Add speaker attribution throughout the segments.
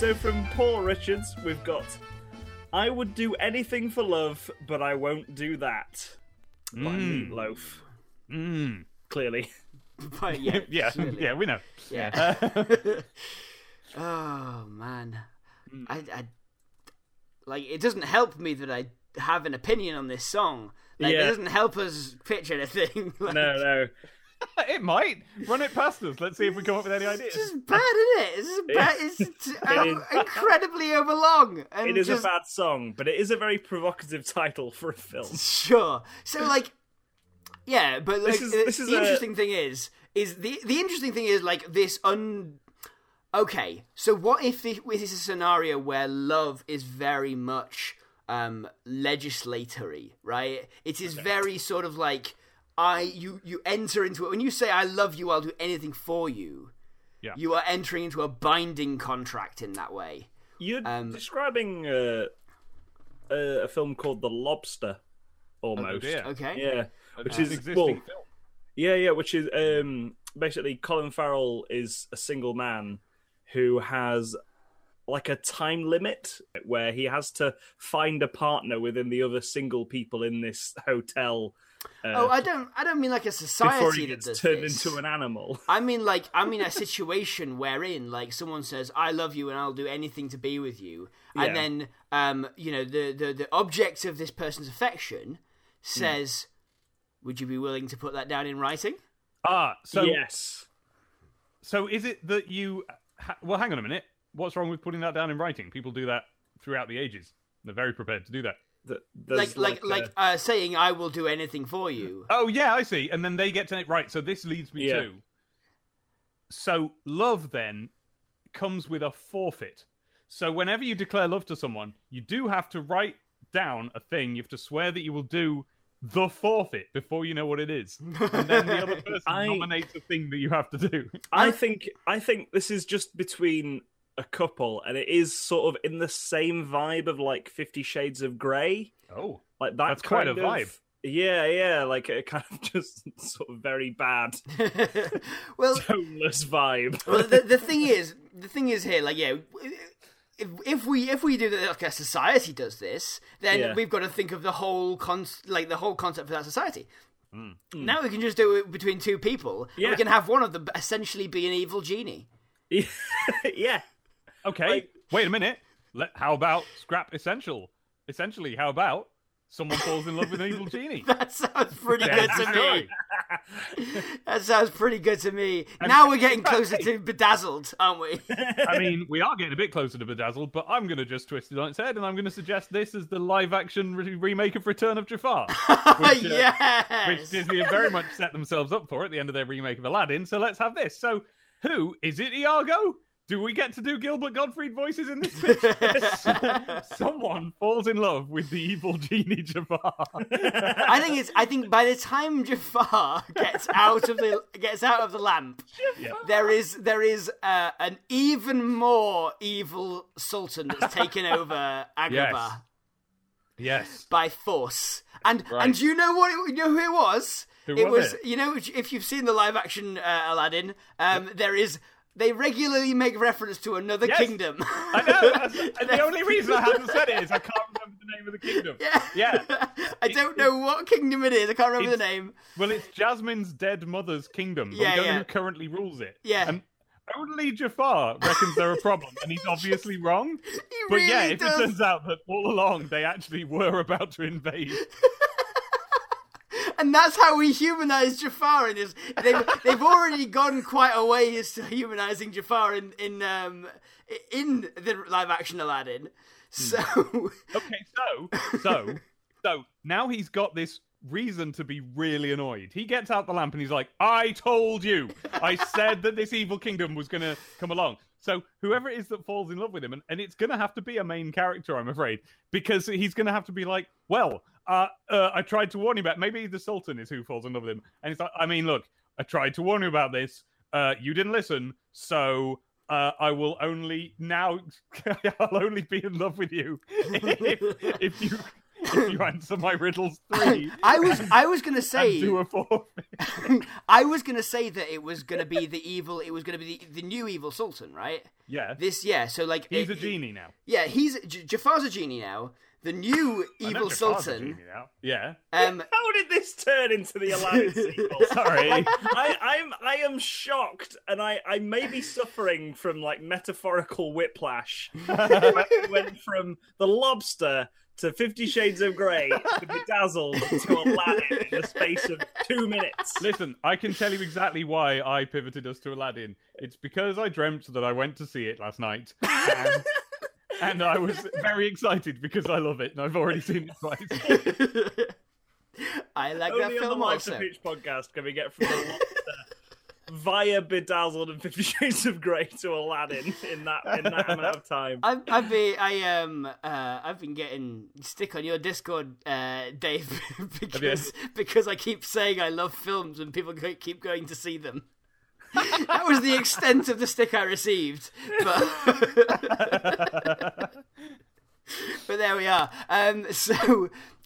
Speaker 1: so from Paul Richards, we've got I would do anything for love, but I won't do that. By Meat Loaf.
Speaker 2: Mm.
Speaker 1: Clearly.
Speaker 3: But yeah,
Speaker 2: Yeah,
Speaker 3: clearly.
Speaker 2: yeah, we know.
Speaker 3: Yeah. oh man, I, I like it doesn't help me that I have an opinion on this song. Like
Speaker 1: Yeah.
Speaker 3: it doesn't help us pitch anything. Like,
Speaker 1: No, no.
Speaker 2: It might run it past us. Let's see if we come up with any ideas.
Speaker 3: It's just bad, isn't it? It's just bad. It's just, uh, incredibly overlong. And
Speaker 1: It is
Speaker 3: just,
Speaker 1: a bad song, but it is a very provocative title for a film.
Speaker 3: Sure. So like, yeah, but like,
Speaker 1: This is-
Speaker 3: the,
Speaker 1: this is
Speaker 3: the
Speaker 1: a-
Speaker 3: interesting thing is, is the the interesting thing is like this un. Okay, so what if this, this is a scenario where love is very much um legislatory, right? It is very sort of like I you you enter into it when you say I love you, I'll do anything for you.
Speaker 2: Yeah.
Speaker 3: You are entering into a binding contract in that way.
Speaker 1: You're
Speaker 3: Um,
Speaker 1: describing uh, a, a film called The Lobster, almost.
Speaker 2: dear.
Speaker 3: Okay.
Speaker 1: Yeah, which
Speaker 2: Uh,
Speaker 1: is
Speaker 2: existing
Speaker 1: well,
Speaker 2: film.
Speaker 1: yeah, yeah, which is um, basically Colin Farrell is a single man who has like a time limit where he has to find a partner within the other single people in this hotel uh,
Speaker 3: Oh, I don't I don't mean like a
Speaker 1: before
Speaker 3: society
Speaker 1: he
Speaker 3: that
Speaker 1: gets
Speaker 3: does
Speaker 1: turned
Speaker 3: this.
Speaker 1: into an animal.
Speaker 3: I mean, like, I mean, a situation wherein, like, someone says, "I love you and I'll do anything to be with you,"
Speaker 1: Yeah.
Speaker 3: and then, um, you know, the the the object of this person's affection says, "Would you be willing to put that down in writing?"
Speaker 2: Ah, so
Speaker 1: yes.
Speaker 2: so is it that you? Ha- well, hang on a minute. What's wrong with putting that down in writing? People do that throughout the ages. They're very prepared to do that.
Speaker 1: Th-
Speaker 3: Like,
Speaker 1: there's
Speaker 3: like,
Speaker 1: a-
Speaker 3: like, uh, saying, "I will do anything for you."
Speaker 2: Oh yeah, I see. And then they get to right. So this leads me
Speaker 1: Yeah.
Speaker 2: to. So love then comes with a forfeit. So whenever you declare love to someone, you do have to write down a thing. You have to swear that you will do the forfeit before you know what it is, and then the other person
Speaker 1: I-
Speaker 2: nominates a thing that you have to do.
Speaker 1: I think I think this is just between a couple, and it is sort of in the same vibe of like Fifty Shades of Grey,
Speaker 2: Oh,
Speaker 1: like that.
Speaker 2: That's quite a
Speaker 1: of-
Speaker 2: vibe.
Speaker 1: Yeah, yeah, like a kind of just sort of very bad,
Speaker 3: well,
Speaker 1: toneless vibe.
Speaker 3: well, the, the thing is, the thing is here, like, yeah, if, if we if we do that, like a society does this, then
Speaker 1: Yeah.
Speaker 3: we've got to think of the whole con, like the whole concept for that society.
Speaker 2: Hmm.
Speaker 3: Now we can just do it between two people. and
Speaker 1: Yeah.
Speaker 3: we can have one of them essentially be an evil genie.
Speaker 1: yeah,
Speaker 2: okay.
Speaker 1: Like-
Speaker 2: Wait a minute. Let, how about scrap essential? Essentially, how about someone falls in love with an evil genie?
Speaker 3: That sounds pretty good to me. That sounds pretty good to me. Now we're getting closer to bedazzled, aren't we?
Speaker 2: I mean, we are getting a bit closer to Bedazzled, but I'm going to just twist it on its head, and I'm going to suggest this as the live-action re- remake of Return of Jafar, which, uh,
Speaker 3: yes.
Speaker 2: which Disney have very much set themselves up for at the end of their remake of Aladdin. So let's have this. So, who is it? Iago? Do we get to do Gilbert Gottfried voices in this pitch? Someone falls in love with the evil genie Jafar.
Speaker 3: I think it's. I think by the time Jafar gets out of the gets out of the lamp, there is there is uh, an even more evil sultan that's taken over Agrabah
Speaker 2: Yes. yes.
Speaker 3: by force. And
Speaker 2: Right.
Speaker 3: and you know what? It, you know who it was?
Speaker 2: Who
Speaker 3: it
Speaker 2: was it?
Speaker 3: You know, if you've seen the live action uh, Aladdin, um, there is. They regularly make reference to another
Speaker 2: Yes.
Speaker 3: kingdom.
Speaker 2: I know. And the only reason I haven't said it is I can't remember the name of the kingdom.
Speaker 3: Yeah.
Speaker 2: Yeah.
Speaker 3: I don't know what kingdom it is. I can't remember the name.
Speaker 2: Well, it's Jasmine's dead mother's kingdom. But
Speaker 3: Yeah, yeah.
Speaker 2: who currently rules it.
Speaker 3: Yeah.
Speaker 2: And only Jafar reckons they're a problem, and he's obviously wrong.
Speaker 3: He
Speaker 2: But
Speaker 3: really
Speaker 2: yeah, if
Speaker 3: does.
Speaker 2: it turns out that all along they actually were about to invade,
Speaker 3: and that's how we humanize Jafar. In his, they've they've already gone quite a ways to humanizing Jafar in in um in the live action Aladdin. So
Speaker 2: okay, so so so now he's got this reason to be really annoyed. He gets out the lamp and he's like, "I told you. I said that this evil kingdom was going to come along." So whoever it is that falls in love with him, and, and it's going to have to be a main character, I'm afraid, because he's going to have to be like, "Well, uh, uh, I tried to warn you about." Maybe the Sultan is who falls in love with him, and it's like, "I mean, look, I tried to warn you about this. Uh, you didn't listen, so." Uh, I will only now. I'll only be in love with you if, if you if you answer my riddles three.
Speaker 3: I was I was gonna say
Speaker 2: do a four.
Speaker 3: I was gonna say that it was gonna be the evil. It was gonna be the, the new evil sultan, right?
Speaker 2: yeah,
Speaker 3: This yeah. So like
Speaker 2: he's
Speaker 3: it-
Speaker 2: a genie now.
Speaker 3: Yeah, he's J- Jafar's a genie now. The new evil
Speaker 2: Jafar's a
Speaker 3: sultan.
Speaker 2: genie now. Yeah.
Speaker 3: Um,
Speaker 1: How did this turn into the Aladdin sequel?
Speaker 2: Sorry.
Speaker 1: I, I'm I am shocked, and I, I may be suffering from like metaphorical whiplash. Went from the lobster to Fifty Shades of Grey to Bedazzled to Aladdin in the space of two minutes.
Speaker 2: Listen, I can tell you exactly why I pivoted us to Aladdin. It's because I dreamt that I went to see it last night. And, and I was very excited because I love it and I've already seen it twice.
Speaker 3: I like
Speaker 1: Only
Speaker 3: that
Speaker 1: on the
Speaker 3: film
Speaker 1: Life to
Speaker 3: also.
Speaker 1: Pitch podcast can we get from the lobster via Bedazzled and Fifty Shades of Grey to Aladdin in that in that amount of time.
Speaker 3: I've, I've been I um uh I've been getting stick on your Discord, uh, Dave, because because I keep saying I love films and people go- keep going to see them. that was the extent of the stick I received, but but there we are. Um, so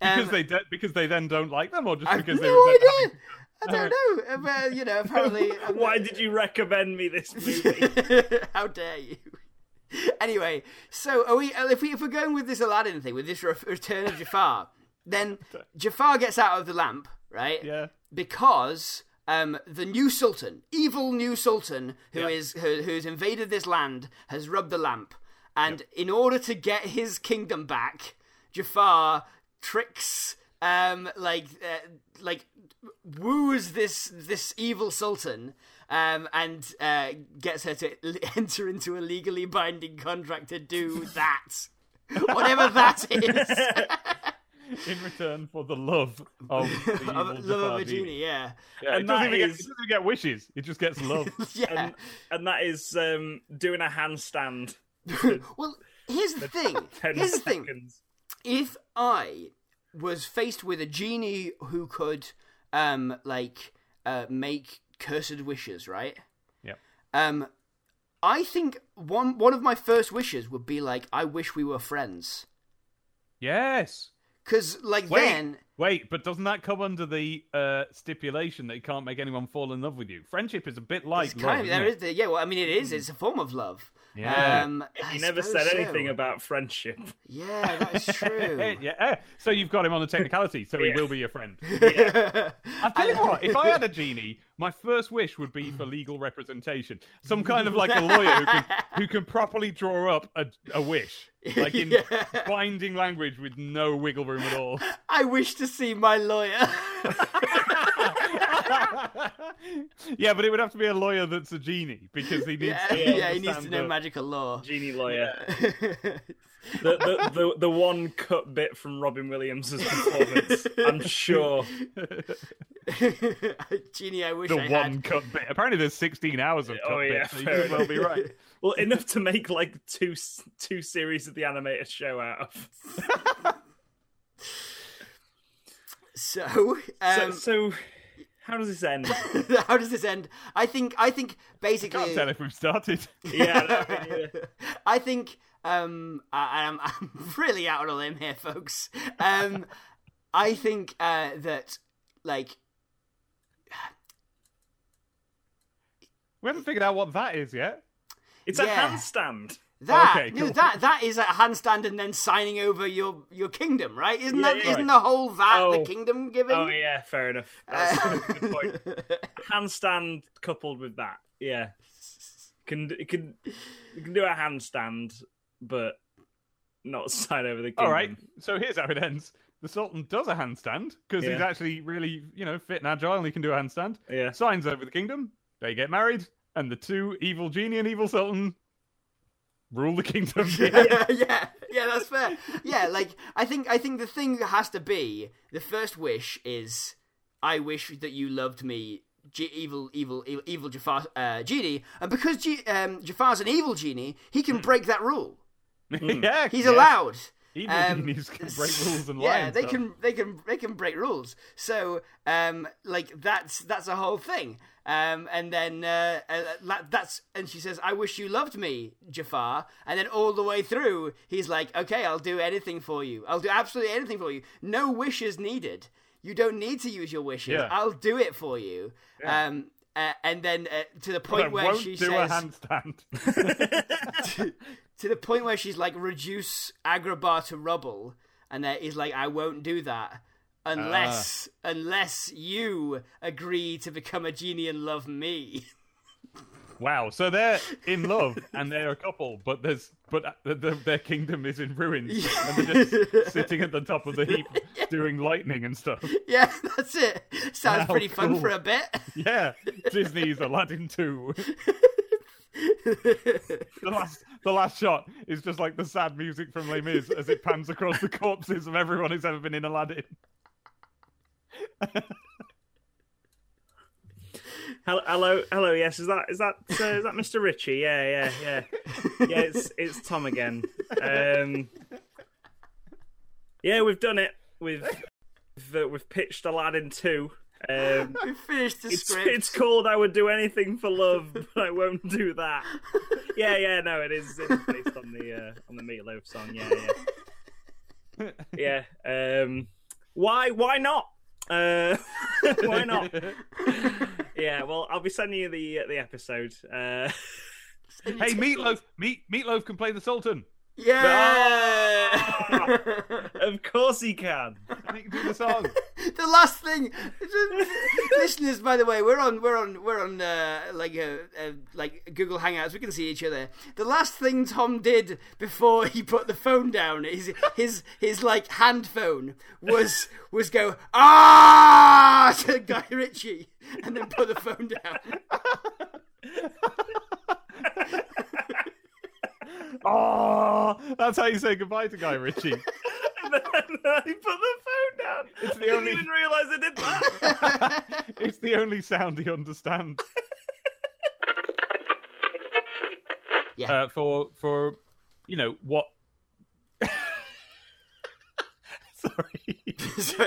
Speaker 3: um,
Speaker 2: Because they de- because they then don't like them or just
Speaker 3: I've
Speaker 2: because
Speaker 3: no
Speaker 2: they were then
Speaker 3: idea. I don't know. Uh, But, you know, apparently. um,
Speaker 1: Why did you recommend me this movie?
Speaker 3: How dare you? Anyway, so are we? uh, If we if we're going with this Aladdin thing, with this return of Jafar, then Jafar gets out of the lamp, right?
Speaker 2: Yeah.
Speaker 3: Because um, the new sultan, evil new sultan, who
Speaker 2: Yeah.
Speaker 3: is who, who's invaded this land, has rubbed the lamp, and in order to get his kingdom back, Jafar tricks, um, like uh, like woos this this evil sultan. Um, and uh, gets her to enter into a legally binding contract to do that, whatever that is.
Speaker 2: in return for the love of the evil
Speaker 3: love of
Speaker 2: Jafar
Speaker 3: a
Speaker 2: genie.
Speaker 3: genie, yeah,
Speaker 2: Yeah, it
Speaker 1: And
Speaker 2: doesn't,
Speaker 1: that
Speaker 2: even get, it doesn't get wishes. It just gets love.
Speaker 3: yeah.
Speaker 1: and, and that is um, doing a handstand.
Speaker 3: Well, here's the thing.
Speaker 1: Ten
Speaker 3: Here's the thing. If I was faced with a genie who could, um, like, uh, make cursed wishes, right?
Speaker 2: Yep.
Speaker 3: Um, I think one one of my first wishes would be like, I wish we were friends,
Speaker 2: yes.
Speaker 3: because like
Speaker 2: Wait.
Speaker 3: then.
Speaker 2: Wait, but doesn't that come under the uh, stipulation that you can't make anyone fall in love with you? Friendship is a bit like
Speaker 3: It's
Speaker 2: love,
Speaker 3: of, there is the, yeah, well, I mean, it is. It's a form of love.
Speaker 2: Yeah.
Speaker 3: Um, I
Speaker 1: You never
Speaker 3: suppose
Speaker 1: said
Speaker 3: so.
Speaker 1: anything about friendship.
Speaker 3: Yeah, that is true.
Speaker 2: yeah, so you've got him on the technicality, so he will be your friend. I tell you what, if I had a genie, my first wish would be for legal representation. Some kind of like a lawyer who can who can properly draw up a, a wish, like in
Speaker 3: Yeah.
Speaker 2: binding language with no wiggle room at all.
Speaker 3: I wish to see my lawyer.
Speaker 2: Yeah, but it would have to be a lawyer that's a genie because he needs.
Speaker 3: yeah,
Speaker 2: to
Speaker 3: yeah, he needs to know
Speaker 2: the-
Speaker 3: magical law.
Speaker 1: Genie lawyer. The, the, the, the one cut bit from Robin Williams' performance, I'm sure.
Speaker 3: Genie, I wish
Speaker 2: The
Speaker 3: I
Speaker 2: one
Speaker 3: had.
Speaker 2: cut bit. Apparently, there's 16 hours of cut
Speaker 1: Oh, yeah,
Speaker 2: bits, so you could well be right.
Speaker 1: Well, enough to make like two two series of the animated show out of.
Speaker 3: So,
Speaker 1: So,
Speaker 3: um,
Speaker 1: so how does this end?
Speaker 3: how does this end? I think. I think basically.
Speaker 2: Can't tell if we've started.
Speaker 1: Yeah, that- yeah.
Speaker 3: I think um, I, I'm, I'm really out on a limb here, folks. Um, I think uh, that like
Speaker 2: We haven't figured out what that is yet.
Speaker 1: it's
Speaker 3: Yeah.
Speaker 1: a handstand.
Speaker 3: That
Speaker 2: Okay,
Speaker 3: no, that that is a handstand and then signing over your your kingdom, right? Isn't
Speaker 1: Yeah,
Speaker 3: that
Speaker 1: yeah.
Speaker 3: not the whole that the
Speaker 1: Oh.
Speaker 3: kingdom giving?
Speaker 1: Oh yeah, fair enough. That's a good point. Handstand coupled with that, yeah. Can it can you can do a handstand, but not sign over the kingdom.
Speaker 2: All right, so here's how it ends. The Sultan does a handstand because he's actually really, you know, fit and agile and he can do a handstand.
Speaker 1: Yeah.
Speaker 2: Signs over the kingdom. They get married, and the two evil genie and evil Sultan rule the kingdom.
Speaker 3: yeah, yeah, yeah, that's fair. Yeah, like I think I think the thing has to be the first wish is I wish that you loved me, G- evil, evil, evil, evil Jafar uh, genie, and because G- um, Jafar's an evil genie, he can break that rule.
Speaker 2: yeah,
Speaker 3: He's
Speaker 2: yeah.
Speaker 3: allowed.
Speaker 2: Evil
Speaker 3: Um,
Speaker 2: genies can break rules and
Speaker 3: yeah, they
Speaker 2: stuff.
Speaker 3: can they can they can break rules. So um, like that's that's a whole thing. Um, and then uh, uh, that's and she says, "I wish you loved me, Jafar." And then all the way through, he's like, "Okay, I'll do anything for you. I'll do absolutely anything for you. No wishes needed. You don't need to use your wishes.
Speaker 2: Yeah.
Speaker 3: I'll do it for you." Um, uh, and then uh, to the point
Speaker 2: I
Speaker 3: where
Speaker 2: won't
Speaker 3: she
Speaker 2: do
Speaker 3: says,
Speaker 2: a handstand.
Speaker 3: to the point where she's like, reduce Agrabah to rubble, and then he's like, I won't do that unless ah. unless you agree to become a genie and love me.
Speaker 2: Wow, so they're in love and they're a couple, but there's but uh, the, the, their kingdom is in ruins and they're just sitting at the top of the heap doing lightning and stuff.
Speaker 3: yeah, that's it. Sounds
Speaker 2: Wow,
Speaker 3: pretty fun for a bit.
Speaker 2: Yeah, Disney's Aladdin 2. the last the last shot is just like the sad music from Les Mis as it pans across the corpses of everyone who's ever been in Aladdin.
Speaker 1: Hello, hello, hello. Yes, is that is that uh, is that Mr. Ritchie? Yeah, yeah, yeah, yeah. It's it's Tom again. Um, yeah, we've done it. We've we've, uh, we've pitched Aladdin two. Um,
Speaker 3: We finished the
Speaker 1: it's
Speaker 3: script.
Speaker 1: it's called I would do anything for love, but I won't do that. Yeah, yeah, no, it is. It's based on the uh, on the Meat Loaf song. Yeah, yeah, yeah. Um, why why not? Uh, why not? yeah, well, I'll be sending you the uh, the episode. Uh,
Speaker 2: Hey, Meat Loaf, Meat Meatloaf can play the Sultan.
Speaker 3: yeah.
Speaker 1: of course he can.
Speaker 2: He can do the song.
Speaker 3: the last thing, listeners. By the way, we're on we're on we're on uh, like a, uh like Google Hangouts. We can see each other. The last thing Tom did before he put the phone down, his his his like hand phone was was go ah to Guy Ritchie and then put the phone down.
Speaker 2: Oh, that's how you say goodbye to Guy Ritchie.
Speaker 1: And then he put the phone down. It's
Speaker 2: the
Speaker 1: I
Speaker 2: only-
Speaker 1: didn't even realise I did that.
Speaker 2: It's the only sound he understands.
Speaker 3: Yeah.
Speaker 2: Uh, for for you know what? Sorry,
Speaker 3: So,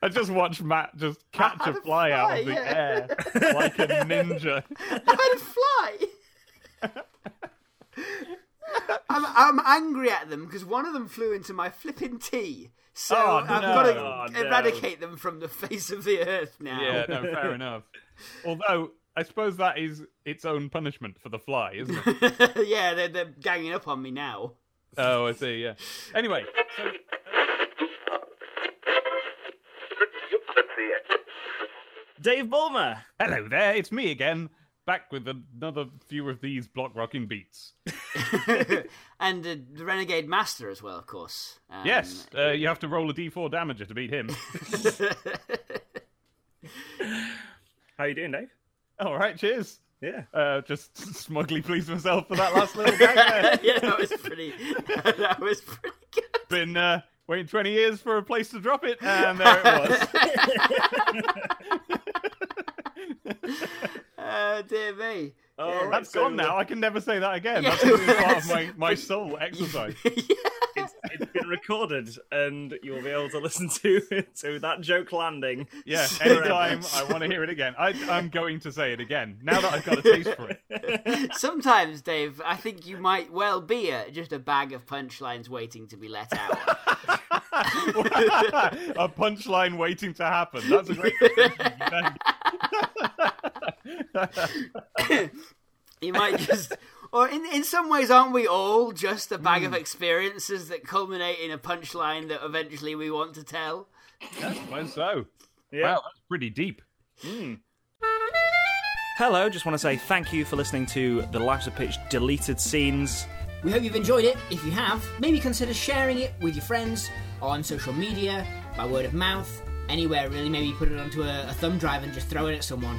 Speaker 2: I just watched Matt just catch
Speaker 3: How
Speaker 2: a
Speaker 3: to
Speaker 2: fly out
Speaker 3: fly,
Speaker 2: of the
Speaker 3: yeah.
Speaker 2: air like a ninja.
Speaker 3: How to fly? I'm, I'm angry at them because one of them flew into my flipping tea. So
Speaker 2: Oh,
Speaker 3: I've
Speaker 2: no.
Speaker 3: got to
Speaker 1: Oh, no.
Speaker 3: eradicate them from the face of the earth now.
Speaker 2: Yeah, no, fair enough. Although I suppose that is its own punishment for the fly, isn't it?
Speaker 3: yeah, they're, they're ganging up on me now.
Speaker 2: oh, I see. Yeah. Anyway, so
Speaker 1: Dave Bulmer.
Speaker 2: hello there, it's me again, back with another few of these block rocking beats.
Speaker 3: and uh, the Renegade Master as well, of course. Um,
Speaker 2: Yes, uh, you have to roll a d4 damager to beat him.
Speaker 1: How are you doing, Dave?
Speaker 2: All right, cheers.
Speaker 1: Yeah.
Speaker 2: Uh, just smugly pleased myself for that last little gag there.
Speaker 3: yeah, that was pretty. that was pretty good.
Speaker 2: Been uh, waiting 20 years for a place to drop it, and there it was.
Speaker 3: Uh, dear me.
Speaker 1: Oh,
Speaker 3: Yeah,
Speaker 1: right,
Speaker 2: That's
Speaker 1: so
Speaker 2: gone now. I can never say that again.
Speaker 3: Yeah.
Speaker 2: That's gonna part of my, my soul exercise.
Speaker 1: It's, it's been recorded, and you will be able to listen to to that joke landing.
Speaker 2: Yeah, anytime I want to hear it again. I, I'm going to say it again now that I've got a taste for it.
Speaker 3: Sometimes, Dave, I think you might well be a, just a bag of punchlines waiting to be let out.
Speaker 2: a punchline waiting to happen. That's a great. Description.
Speaker 3: You might just, or in in some ways, aren't we all just a bag of
Speaker 2: Hmm.
Speaker 3: experiences that culminate in a punchline that eventually we want to tell?
Speaker 2: I suppose so.
Speaker 1: Yeah.
Speaker 2: Wow, that's pretty deep.
Speaker 1: Hello, just want to say thank you for listening to the Lives of Pitch deleted scenes.
Speaker 4: We hope you've enjoyed it. If you have, maybe consider sharing it with your friends on social media, by word of mouth, anywhere really. Maybe put it onto a, a thumb drive and just throw it at someone.